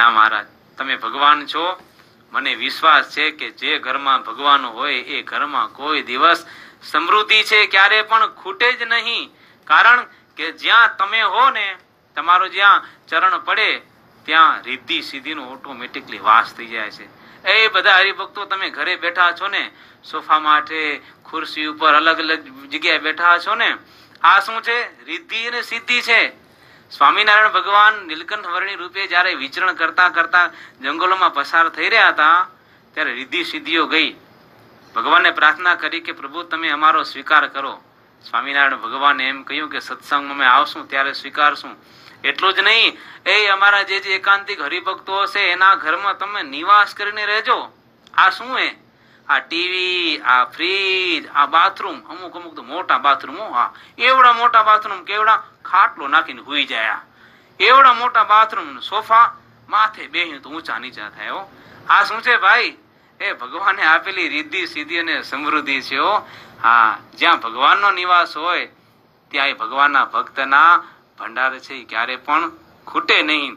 ના મહારાજ, તમે ભગવાન છો? મને વિશ્વાસ છે કે જે ઘરમાં ભગવાન હોય એ ઘરમાં કોઈ દિવસ સમૃદ્ધિ છે ક્યારે પણ ખૂટે જ નહીં. કારણ કે જ્યાં તમે હો ને, તમારો જ્યાં ચરણ પડે, ત્યાં રિદ્ધિ સિદ્ધિનો ઓટોમેટિકલી વાસ થઈ જાય છે. એ બધા હરિભક્તો તમે ઘરે બેઠા છો ને, સોફા માટે ખુરશી ઉપર અલગ અલગ જગ્યાએ બેઠા છો ને, આ શું છે? રિદ્ધિ અને સિદ્ધિ છે. સ્વામિનારાયણ ભગવાન નીલકંઠ વર્ણી રૂપે જ્યારે વિચરણ કરતા કરતા જંગલોમાં પસાર થઈ રહ્યા હતા, ત્યારે રિદ્ધિ સિદ્ધિઓ ગઈ. ભગવાનને પ્રાર્થના કરી કે, પ્રભુ, તમે અમારો સ્વીકાર કરો. સ્વામિનારાયણ ભગવાને એમ કહ્યું કે, સત્સંગમાં અમે આવશું, ત્યારે સ્વીકારશું. એટલું જ નહીં, એ અમારા જે જે એકાંતિક હરિભક્તો હશે, એના ઘરમાં તમે નિવાસ કરીને રહેજો. આ શું હે? આ ટીવી, આ ફ્રીજ આ બાથરૂમ અમુક અમુક તો મોટા બાથરૂમો હા એવડા મોટા બાથરૂમ કેવડા? ખાટલો નાખીને હુઈ જાય. એવડા મોટા બાથરૂમ સોફા માથે બેહ્યું તો ઊંચા નીચા થાય આ શું છે ભાઈ? એ ભગવાને આપેલી રિદ્ધિ, સિદ્ધિ અને સમૃદ્ધિ છે, હો. હા, જ્યાં ભગવાનનો નિવાસ હોય, ત્યાં એ ભગવાનના ભક્તના ભંડાર છે ક્યારે પણ ખૂટે નહીં.